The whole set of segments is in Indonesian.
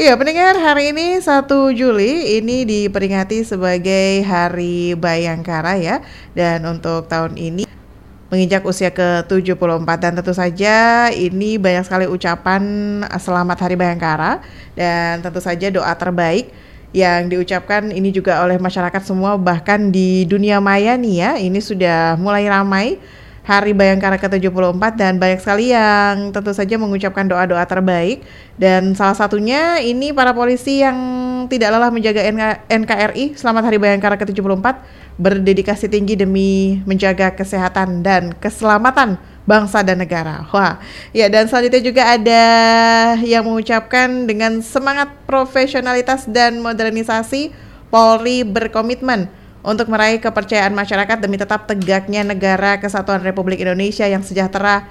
Iya, pendengar hari ini 1 Juli ini diperingati sebagai Hari Bayangkara ya. Dan untuk tahun ini menginjak usia ke-74 dan tentu saja ini banyak sekali ucapan selamat Hari Bayangkara dan tentu saja doa terbaik yang diucapkan ini juga oleh masyarakat semua bahkan di dunia maya nih ya ini sudah mulai ramai Hari Bayangkara ke-74 dan banyak sekali yang tentu saja mengucapkan doa-doa terbaik dan salah satunya ini para polisi yang tidak lelah menjaga NKRI Selamat Hari Bayangkara ke-74 berdedikasi tinggi demi menjaga kesehatan dan keselamatan bangsa dan negara. Wah, ya dan selanjutnya juga ada yang mengucapkan dengan semangat profesionalitas dan modernisasi Polri berkomitmen untuk meraih kepercayaan masyarakat demi tetap tegaknya negara kesatuan Republik Indonesia yang sejahtera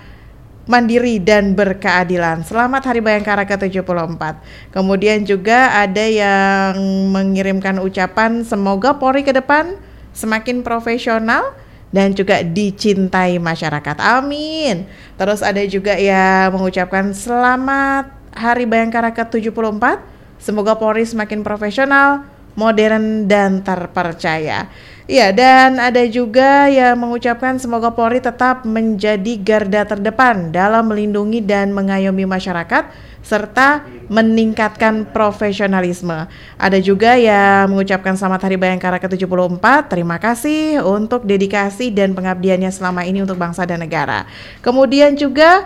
mandiri dan berkeadilan. Selamat Hari Bayangkara ke-74. Kemudian juga ada yang mengirimkan ucapan semoga Polri ke depan semakin profesional dan juga dicintai masyarakat. Amin. Terus ada juga ya mengucapkan selamat Hari Bayangkara ke-74. Semoga Polri semakin profesional, modern dan terpercaya. Iya, dan ada juga yang mengucapkan semoga Polri tetap menjadi garda terdepan dalam melindungi dan mengayomi masyarakat serta meningkatkan profesionalisme. Ada juga yang mengucapkan selamat Hari Bayangkara ke-74. Terima kasih untuk dedikasi dan pengabdiannya selama ini untuk bangsa dan negara. Kemudian juga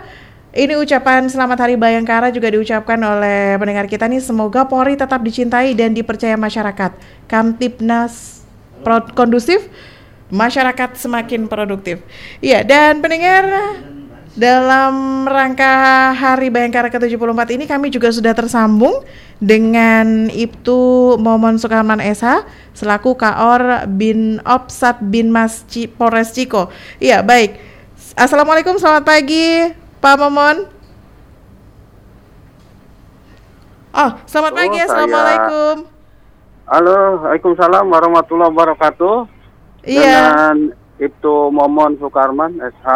ini ucapan selamat Hari Bayangkara juga diucapkan oleh pendengar kita nih. Semoga Polri tetap dicintai dan dipercaya masyarakat. Kamtipnas kondusif, masyarakat semakin produktif. Iya, dan pendengar dalam rangka Hari Bayangkara ke-74 ini kami juga sudah tersambung dengan Ibtu Momon Sukarman SH selaku Kaor bin Opsat bin Mas Polres Ciko. Iya, baik. Assalamualaikum, selamat pagi Pak Momon. Oh, selamat oh, pagi. Assalamualaikum. Halo, Waalaikumsalam warahmatullahi wabarakatuh. Iya. Dengan itu Momon Sukarman SH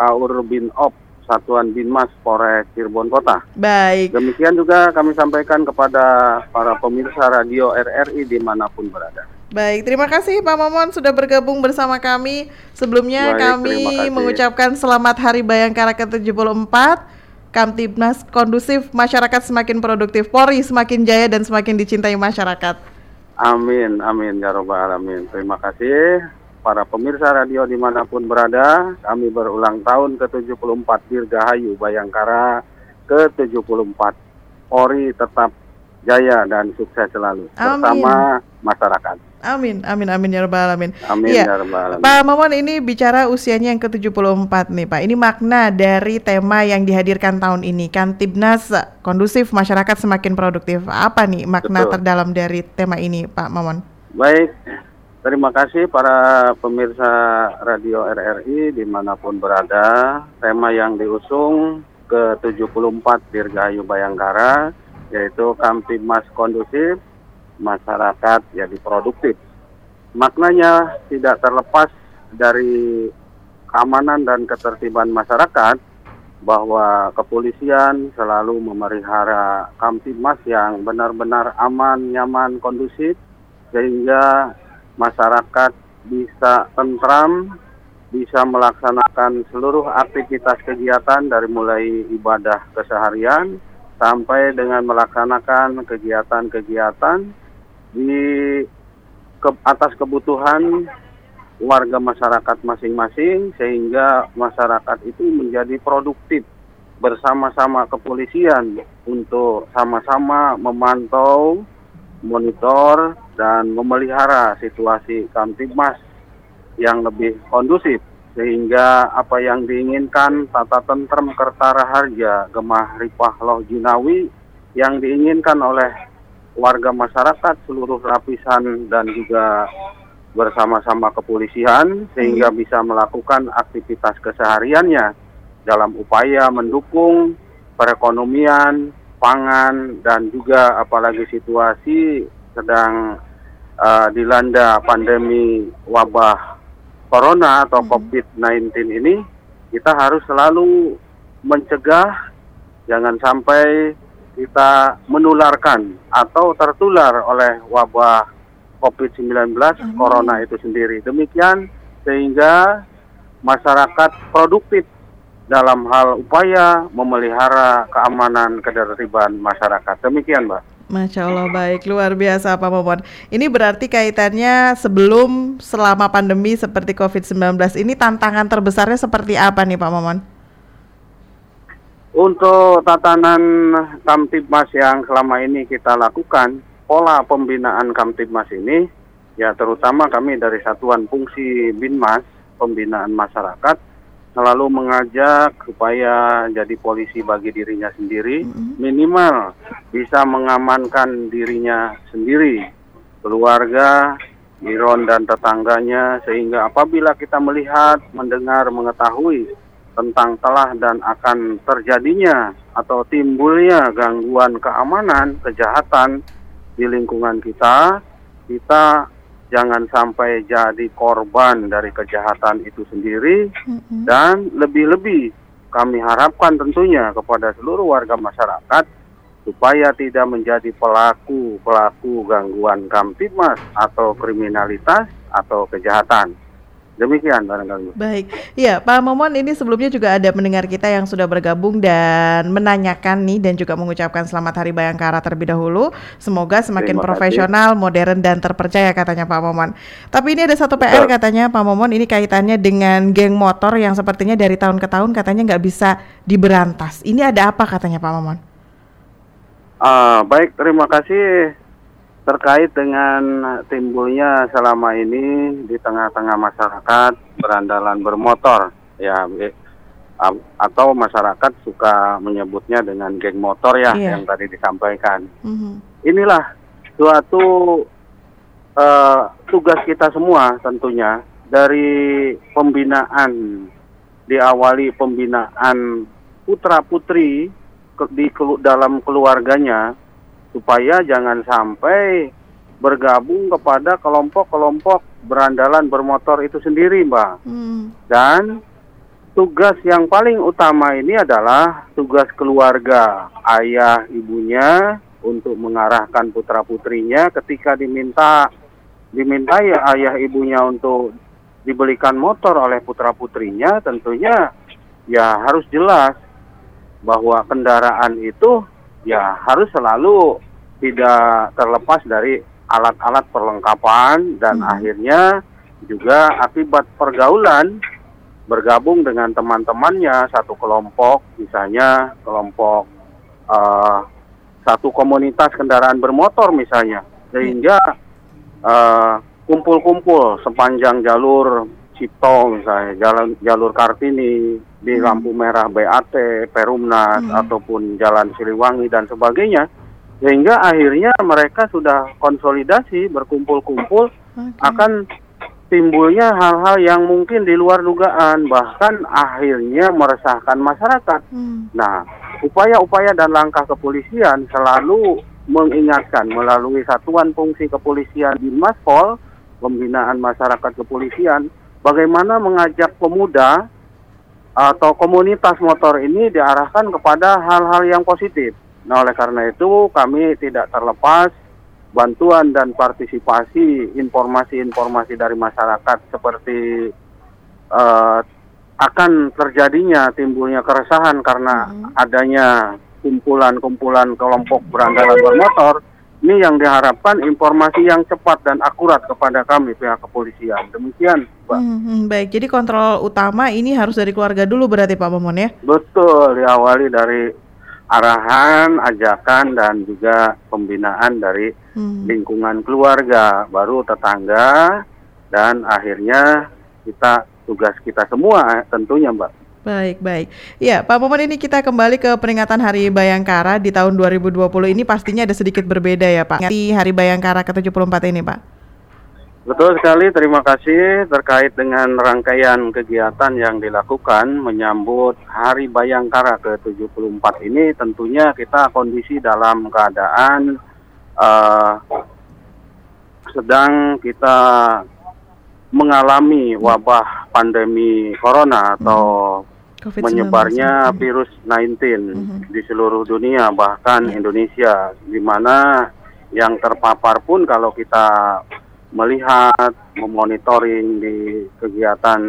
Kaur Bin Op Satuan Binmas Polres Cirebon Kota. Baik. Demikian juga kami sampaikan kepada para pemirsa radio RRI di mana pun berada. Baik, terima kasih Pak Momon sudah bergabung bersama kami. Sebelumnya Baik, kami mengucapkan selamat Hari Bayangkara ke-74. Kamtibnas kondusif, masyarakat semakin produktif, Polri semakin jaya dan semakin dicintai masyarakat. Amin, amin ya robbal alamin. Terima kasih para pemirsa radio di mana pun berada, kami berulang tahun ke-74 Dirgahayu Bayangkara ke-74. Ori tetap jaya dan sukses selalu amin. bersama masyarakat. Amin, amin, amin ya rabbal alamin. Amin ya, ya rabbal alamin. Pak Mamon ini bicara usianya yang ke-74 nih Pak. Ini makna dari tema yang dihadirkan tahun ini kan Tibnas kondusif masyarakat semakin produktif. Apa nih makna Betul. terdalam dari tema ini Pak Mamon? Baik, Terima kasih para pemirsa Radio RRI di mana pun berada. Tema yang diusung ke-74 Dirgahayu Bayangkara yaitu Kamtibmas Kondusif, Masyarakat Jadi Produktif. Maknanya tidak terlepas dari keamanan dan ketertiban masyarakat bahwa kepolisian selalu memelihara Kamtibmas yang benar-benar aman, nyaman, kondusif sehingga masyarakat bisa tentram, bisa melaksanakan seluruh aktivitas kegiatan dari mulai ibadah keseharian sampai dengan melaksanakan kegiatan-kegiatan di ke, atas kebutuhan warga masyarakat masing-masing sehingga masyarakat itu menjadi produktif bersama-sama kepolisian untuk sama-sama memantau monitor dan memelihara situasi Kamtibmas yang lebih kondusif. Sehingga apa yang diinginkan tata tentrem kertara harja gemah ripah loh jinawi yang diinginkan oleh warga masyarakat seluruh lapisan dan juga bersama-sama kepolisian sehingga hmm. bisa melakukan aktivitas kesehariannya dalam upaya mendukung perekonomian pangan dan juga apalagi situasi sedang uh, dilanda pandemi wabah corona atau hmm. COVID-19 ini, kita harus selalu mencegah jangan sampai kita menularkan atau tertular oleh wabah COVID-19 corona itu sendiri. Demikian sehingga masyarakat produktif dalam hal upaya memelihara keamanan ketertiban masyarakat. Demikian, Mbak. Masya Allah baik luar biasa Pak Momon. Ini berarti kaitannya sebelum selama pandemi seperti COVID-19 ini tantangan terbesarnya seperti apa nih Pak Momon? Untuk tatanan Kamtibmas yang selama ini kita lakukan, pola pembinaan Kamtibmas ini, ya terutama kami dari Satuan Fungsi Binmas, Pembinaan Masyarakat, selalu mengajak supaya jadi polisi bagi dirinya sendiri, minimal bisa mengamankan dirinya sendiri, keluarga, Iron dan tetangganya, sehingga apabila kita melihat, mendengar, mengetahui tentang telah dan akan terjadinya atau timbulnya gangguan keamanan, kejahatan di lingkungan kita, kita jangan sampai jadi korban dari kejahatan itu sendiri mm-hmm. dan lebih-lebih kami harapkan tentunya kepada seluruh warga masyarakat supaya tidak menjadi pelaku-pelaku gangguan kamtipmas atau kriminalitas atau kejahatan. Demikian barangkali. Baik, ya Pak Momon ini sebelumnya juga ada mendengar kita yang sudah bergabung dan menanyakan nih dan juga mengucapkan selamat Hari Bayangkara terlebih dahulu. Semoga semakin Terima profesional, kasih. modern dan terpercaya katanya Pak Momon. Tapi ini ada satu PR Betul. katanya Pak Momon ini kaitannya dengan geng motor yang sepertinya dari tahun ke tahun katanya nggak bisa diberantas. Ini ada apa katanya Pak Momon? Uh, baik, terima kasih terkait dengan timbulnya selama ini di tengah-tengah masyarakat berandalan bermotor ya atau masyarakat suka menyebutnya dengan geng motor ya yeah. yang tadi disampaikan. Mm-hmm. Inilah suatu uh, tugas kita semua tentunya dari pembinaan diawali pembinaan putra putri di dalam keluarganya supaya jangan sampai bergabung kepada kelompok-kelompok berandalan bermotor itu sendiri, Mbak. Hmm. Dan tugas yang paling utama ini adalah tugas keluarga, ayah, ibunya untuk mengarahkan putra putrinya ketika diminta diminta ya ayah ibunya untuk dibelikan motor oleh putra putrinya, tentunya ya harus jelas bahwa kendaraan itu ya harus selalu tidak terlepas dari alat-alat perlengkapan dan hmm. akhirnya juga akibat pergaulan bergabung dengan teman-temannya satu kelompok misalnya kelompok uh, satu komunitas kendaraan bermotor misalnya sehingga uh, kumpul-kumpul sepanjang jalur Cipto misalnya jalan jalur Kartini di hmm. lampu merah BAT Perumnas hmm. ataupun Jalan Siliwangi dan sebagainya sehingga akhirnya mereka sudah konsolidasi berkumpul-kumpul okay. akan timbulnya hal-hal yang mungkin di luar dugaan bahkan akhirnya meresahkan masyarakat. Hmm. Nah, upaya-upaya dan langkah kepolisian selalu mengingatkan melalui satuan fungsi kepolisian di Maspol, pembinaan masyarakat kepolisian, bagaimana mengajak pemuda atau komunitas motor ini diarahkan kepada hal-hal yang positif Nah, oleh karena itu kami tidak terlepas bantuan dan partisipasi informasi-informasi dari masyarakat seperti uh, akan terjadinya timbulnya keresahan karena hmm. adanya kumpulan-kumpulan kelompok berandalan bermotor ini yang diharapkan informasi yang cepat dan akurat kepada kami pihak kepolisian. Demikian, Pak. Hmm, hmm, baik, jadi kontrol utama ini harus dari keluarga dulu berarti Pak Momon ya? Betul, diawali dari arahan, ajakan dan juga pembinaan dari hmm. lingkungan keluarga, baru tetangga dan akhirnya kita tugas kita semua tentunya Mbak. Baik, baik. Ya, Pak Momon ini kita kembali ke peringatan Hari Bayangkara di tahun 2020 ini pastinya ada sedikit berbeda ya Pak. Di Hari Bayangkara ke-74 ini Pak. Betul sekali, terima kasih terkait dengan rangkaian kegiatan yang dilakukan menyambut Hari Bayangkara ke-74 ini tentunya kita kondisi dalam keadaan uh, sedang kita mengalami wabah pandemi corona atau COVID-19. menyebarnya virus 19 Mhm. di seluruh dunia bahkan Ya. Indonesia di mana yang terpapar pun kalau kita melihat memonitoring di kegiatan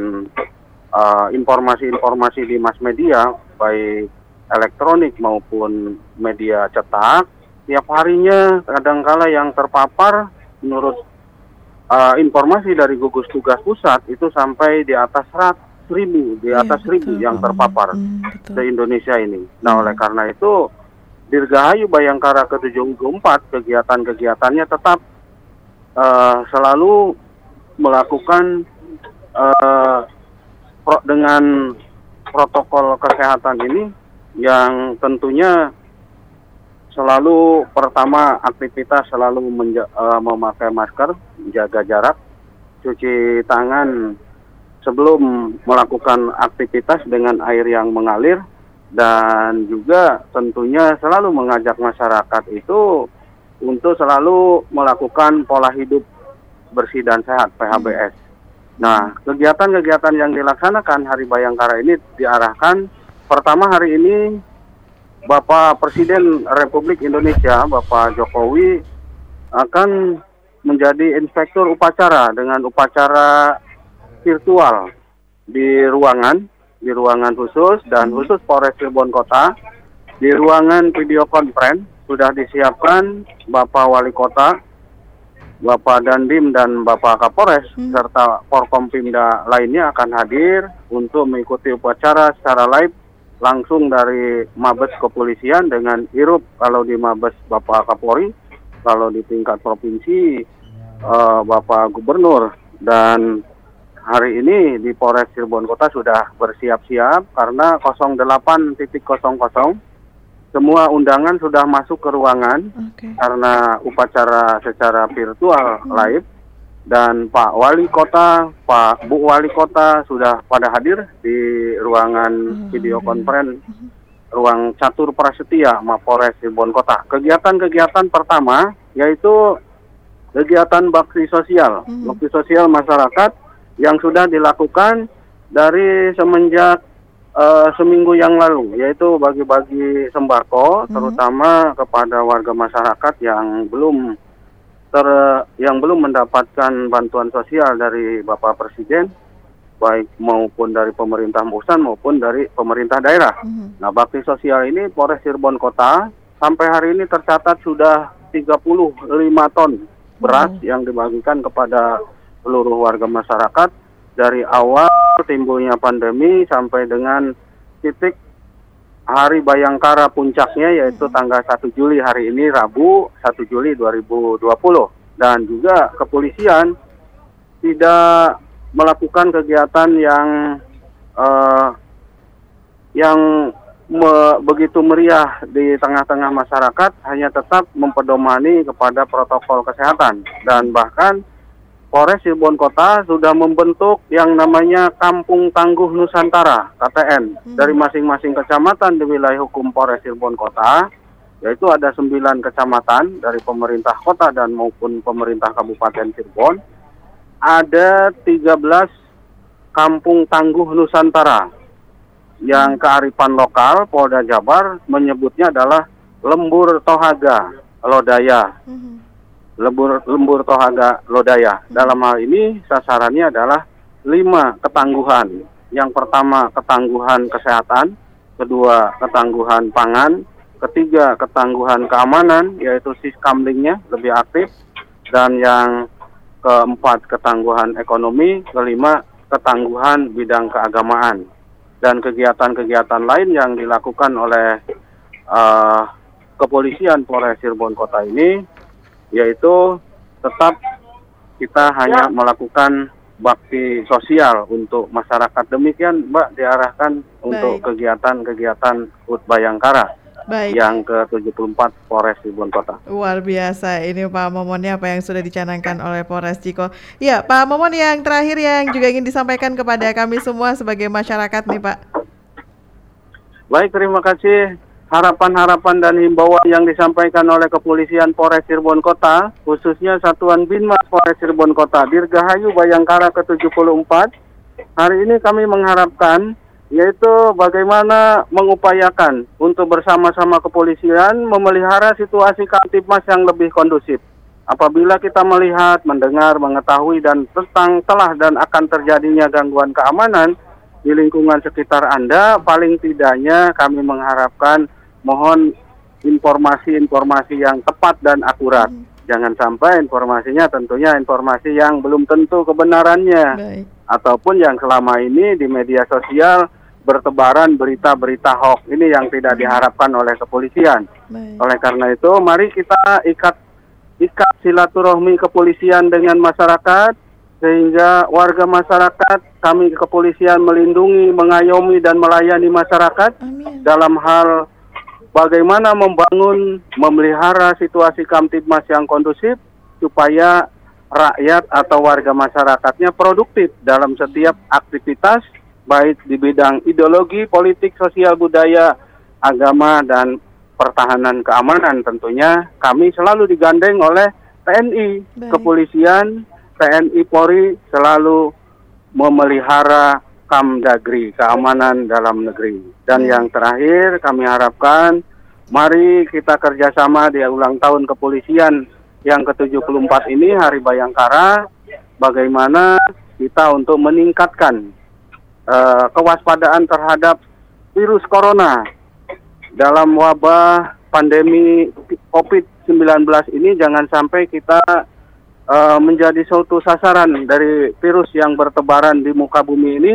eh, informasi-informasi di mass media baik elektronik maupun media cetak tiap harinya kadangkala yang terpapar menurut eh, informasi dari gugus tugas pusat itu sampai di atas 100 ribu di Iya, atas ribu betul. yang terpapar Mhm, betul. se Indonesia ini. Nah, Hmm. oleh karena itu Dirgahayu Bayangkara ke-74 kegiatan-kegiatannya tetap eh, selalu melakukan eh, pro- dengan protokol kesehatan ini yang tentunya selalu pertama aktivitas selalu menja- eh, memakai masker, jaga jarak, cuci tangan sebelum melakukan aktivitas dengan air yang mengalir dan juga tentunya selalu mengajak masyarakat itu untuk selalu melakukan pola hidup bersih dan sehat PHBS. Nah, kegiatan-kegiatan yang dilaksanakan Hari Bayangkara ini diarahkan pertama hari ini Bapak Presiden Republik Indonesia Bapak Jokowi akan menjadi inspektur upacara dengan upacara virtual di ruangan di ruangan khusus dan khusus Polres Cirebon Kota di ruangan video conference sudah disiapkan Bapak Wali Kota, Bapak Dandim dan Bapak Kapolres Hmm. serta Forkompimda lainnya akan hadir untuk mengikuti upacara secara live langsung dari Mabes Kepolisian dengan Irup kalau di Mabes Bapak Kapolri, kalau di tingkat provinsi eh, Bapak Gubernur dan hari ini di Polres Cirebon Kota sudah bersiap-siap karena 08.00 semua undangan sudah masuk ke ruangan Oke. karena upacara secara virtual live. Dan Pak Wali Kota, Pak Bu Wali Kota sudah pada hadir di ruangan video conference ruang catur prasetya Mapores Cirebon Kota. Kegiatan-kegiatan pertama yaitu kegiatan bakti sosial, bakti sosial masyarakat yang sudah dilakukan dari semenjak eh, seminggu yang lalu, yaitu bagi-bagi sembako, Mhm. terutama kepada warga masyarakat yang belum ter yang belum mendapatkan bantuan sosial dari Bapak Presiden, baik maupun dari pemerintah pusat maupun dari pemerintah daerah. Mhm. Nah, bakti sosial ini Polres Cirebon Kota sampai hari ini tercatat sudah 35 ton beras Wow. yang dibagikan kepada seluruh warga masyarakat dari awal timbulnya pandemi sampai dengan titik hari Bayangkara puncaknya yaitu tanggal 1 Juli hari ini Rabu 1 Juli 2020 dan juga kepolisian tidak melakukan kegiatan yang eh, yang me- begitu meriah di tengah-tengah masyarakat hanya tetap mempedomani kepada protokol kesehatan. Dan bahkan Polres Cirebon Kota sudah membentuk yang namanya Kampung Tangguh Nusantara KTN Hmm. dari masing-masing kecamatan di wilayah hukum Polres Cirebon Kota yaitu ada sembilan kecamatan dari pemerintah kota dan maupun pemerintah Kabupaten Cirebon ada 13 Kampung Tangguh Nusantara yang kearifan lokal Polda Jabar menyebutnya adalah lembur tohaga lodaya Mhm. Lembur lembur tohaga lodaya. Dalam hal ini sasarannya adalah lima ketangguhan. Yang pertama ketangguhan kesehatan. Kedua ketangguhan pangan. Ketiga ketangguhan keamanan yaitu siskamlingnya lebih aktif. Dan yang keempat ketangguhan ekonomi. Kelima ketangguhan bidang keagamaan. Dan kegiatan-kegiatan lain yang dilakukan oleh eh, kepolisian Polres Cirebon Kota ini yaitu tetap kita hanya melakukan bakti sosial untuk masyarakat demikian Mbak diarahkan untuk Baik. kegiatan-kegiatan HUT Bayangkara Baik. yang ke-74 Polres Cirebon Kota. Luar biasa ini Pak Momon ya apa yang sudah dicanangkan oleh Polres Ciko. Ya Pak Momon yang terakhir yang juga ingin disampaikan kepada kami semua sebagai masyarakat nih Pak. Baik, terima kasih. Harapan-harapan dan himbauan yang disampaikan oleh Kepolisian Polres Cirebon Kota, khususnya Satuan Binmas Polres Cirebon Kota, Dirgahayu Bayangkara ke-74. Hari ini kami mengharapkan yaitu bagaimana mengupayakan untuk bersama-sama kepolisian memelihara situasi Kamtipmas yang lebih kondusif. Apabila kita melihat, mendengar, mengetahui dan tentang telah dan akan terjadinya gangguan keamanan di lingkungan sekitar Anda, paling tidaknya kami mengharapkan mohon informasi-informasi yang tepat dan akurat. Hmm. Jangan sampai informasinya tentunya informasi yang belum tentu kebenarannya. Baik. Ataupun yang selama ini di media sosial bertebaran berita-berita hoax. Ini yang tidak diharapkan oleh kepolisian. Baik. Oleh karena itu, mari kita ikat ikat silaturahmi kepolisian dengan masyarakat sehingga warga masyarakat kami kepolisian melindungi, mengayomi dan melayani masyarakat Amin. dalam hal bagaimana membangun, memelihara situasi Kamtipmas yang kondusif supaya rakyat atau warga masyarakatnya produktif dalam setiap aktivitas baik di bidang ideologi, politik, sosial, budaya, agama dan pertahanan keamanan tentunya kami selalu digandeng oleh TNI, Baik. kepolisian, TNI Polri selalu memelihara Kamdagri, keamanan dalam negeri. Dan yang terakhir kami harapkan mari kita kerjasama di ulang tahun kepolisian yang ke-74 ini Hari Bayangkara, bagaimana kita untuk meningkatkan uh, kewaspadaan terhadap virus corona dalam wabah pandemi COVID-19 ini. Jangan sampai kita uh, menjadi suatu sasaran dari virus yang bertebaran di muka bumi ini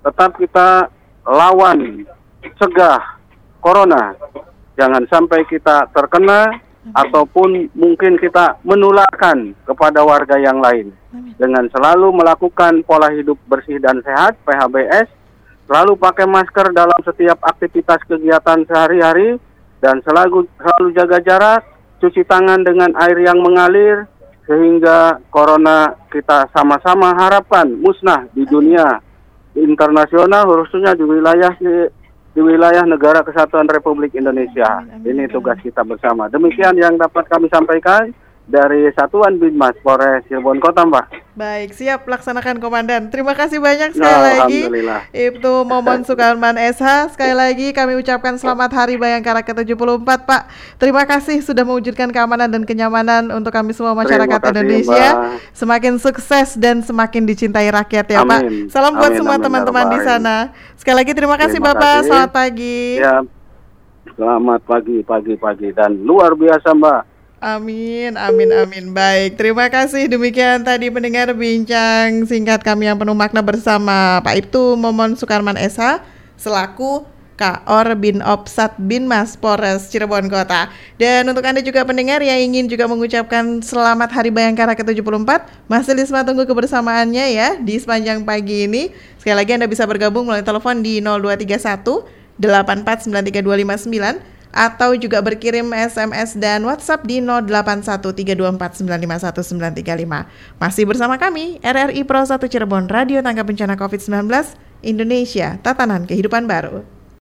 tetap kita lawan, cegah corona. Jangan sampai kita terkena ataupun mungkin kita menularkan kepada warga yang lain. Dengan selalu melakukan pola hidup bersih dan sehat, PHBS, selalu pakai masker dalam setiap aktivitas kegiatan sehari-hari, dan selalu, selalu jaga jarak, cuci tangan dengan air yang mengalir, sehingga corona kita sama-sama harapkan musnah di dunia internasional khususnya di wilayah di, di wilayah negara kesatuan Republik Indonesia. Ini tugas kita bersama. Demikian yang dapat kami sampaikan dari Satuan Binmas Polres Cirebon Kota, Mbak. Baik, siap laksanakan Komandan. Terima kasih banyak sekali nah, lagi. Itu Momon Sukarman SH. Sekali lagi kami ucapkan selamat Hari Bayangkara ke-74, Pak. Terima kasih sudah mewujudkan keamanan dan kenyamanan untuk kami semua masyarakat kasih, Indonesia. Mbak. Semakin sukses dan semakin dicintai rakyat ya, amin. Pak. Salam amin, buat semua teman-teman di sana. Sekali lagi terima kasih terima Bapak. Kasih. Selamat pagi. Ya. Selamat pagi, pagi, pagi dan luar biasa, Mbak Amin, amin, amin. Baik, terima kasih. Demikian tadi pendengar bincang singkat kami yang penuh makna bersama Pak Ibtu Momon Sukarman SH selaku Kaor bin Opsat bin Mas Polres Cirebon Kota. Dan untuk Anda juga pendengar yang ingin juga mengucapkan selamat Hari Bayangkara ke-74, masih Lisma tunggu kebersamaannya ya di sepanjang pagi ini. Sekali lagi Anda bisa bergabung melalui telepon di 0231 8493259 atau juga berkirim SMS dan WhatsApp di 081324951935. Masih bersama kami, RRI Pro 1 Cirebon, Radio Tangga Bencana COVID-19, Indonesia, Tatanan Kehidupan Baru.